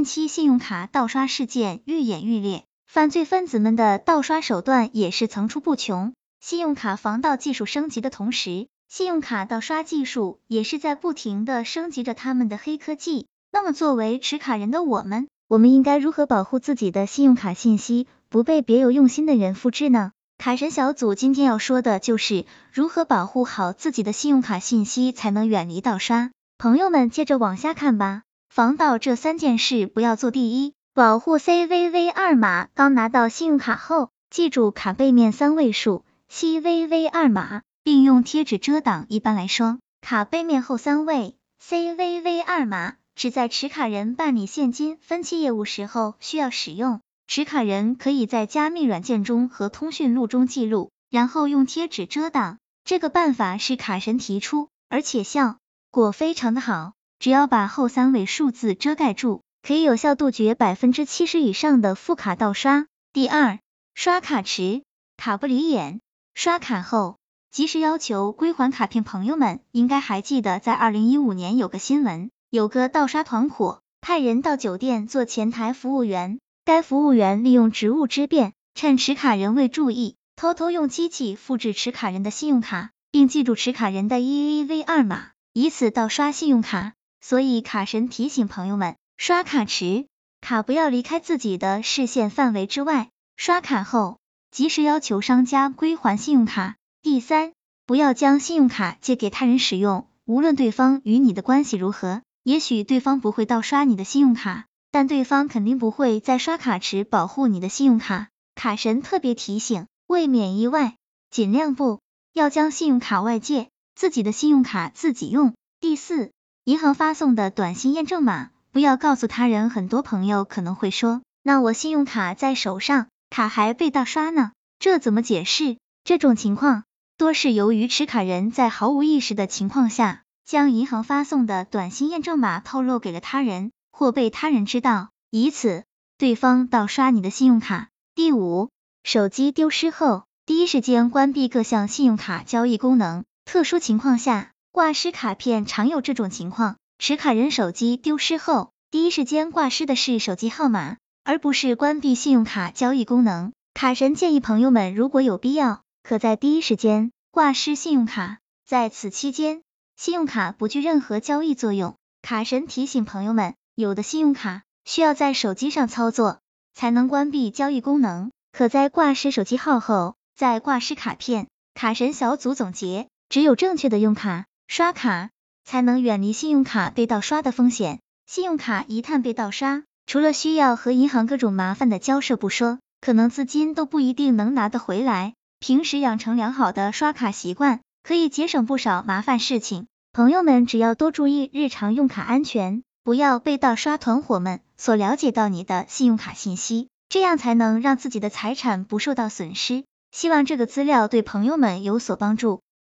近期信用卡盗刷事件愈演愈烈，犯罪分子们的盗刷手段也是层出不穷。信用卡防盗技术升级的同时，信用卡盗刷技术也是在不停的升级着他们的黑科技。那么，作为持卡人的我们，我们应该如何保护自己的信用卡信息不被别有用心的人复制呢？卡神小组今天要说的就是如何保护好自己的信用卡信息，才能远离盗刷。朋友们，接着往下看吧。防盗这三件事不要做第一，保护 CVV 二码。刚拿到信用卡后，记住卡背面三位数 CVV 二码，并用贴纸遮挡。一般来说，卡背面后三位 CVV 二码只在持卡人办理现金分期业务时候需要使用。持卡人可以在加密软件中和通讯录中记录，然后用贴纸遮挡。这个办法是卡神提出，而且效果非常的好。只要把后三位数字遮盖住，可以有效杜绝百分之七十以上的副卡盗刷。第二，刷卡迟，卡不离眼。刷卡后及时要求归还卡片。朋友们应该还记得，在二零一五年有个新闻，有个盗刷团伙派人到酒店做前台服务员。该服务员利用职务之便，趁持卡人未注意，偷偷用机器复制持卡人的信用卡，并记住持卡人的 EAV 二码，以此盗刷信用卡。所以卡神提醒朋友们，刷卡时卡不要离开自己的视线范围之外，刷卡后及时要求商家归还信用卡。第三，不要将信用卡借给他人使用，无论对方与你的关系如何，也许对方不会盗刷你的信用卡。但对方肯定不会在刷卡时保护你的信用卡，卡神特别提醒，为免意外，尽量不要将信用卡外借，自己的信用卡自己用。第四，银行发送的短信验证码不要告诉他人。很多朋友可能会说，那我信用卡在手上，卡还被盗刷呢，这怎么解释？这种情况多是由于持卡人在毫无意识的情况下，将银行发送的短信验证码透露给了他人。或被他人知道，以此对方盗刷你的信用卡。第五，手机丢失后，第一时间关闭各项信用卡交易功能。特殊情况下，挂失卡片常有这种情况：持卡人手机丢失后，第一时间挂失的是手机号码，而不是关闭信用卡交易功能。卡神建议朋友们，如果有必要，可在第一时间挂失信用卡，在此期间，信用卡不具任何交易作用。卡神提醒朋友们。有的信用卡需要在手机上操作才能关闭交易功能，可在挂失手机号后再挂失卡片。卡神小组总结，只有正确的用卡刷卡，才能远离信用卡被盗刷的风险。信用卡一旦被盗刷，除了需要和银行各种麻烦的交涉不说，可能资金都不一定能拿得回来。平时养成良好的刷卡习惯，可以节省不少麻烦事情。朋友们只要多注意日常用卡安全。不要被盗刷团伙们所了解到你的信用卡信息，这样才能让自己的财产不受到损失。希望这个资料对朋友们有所帮助。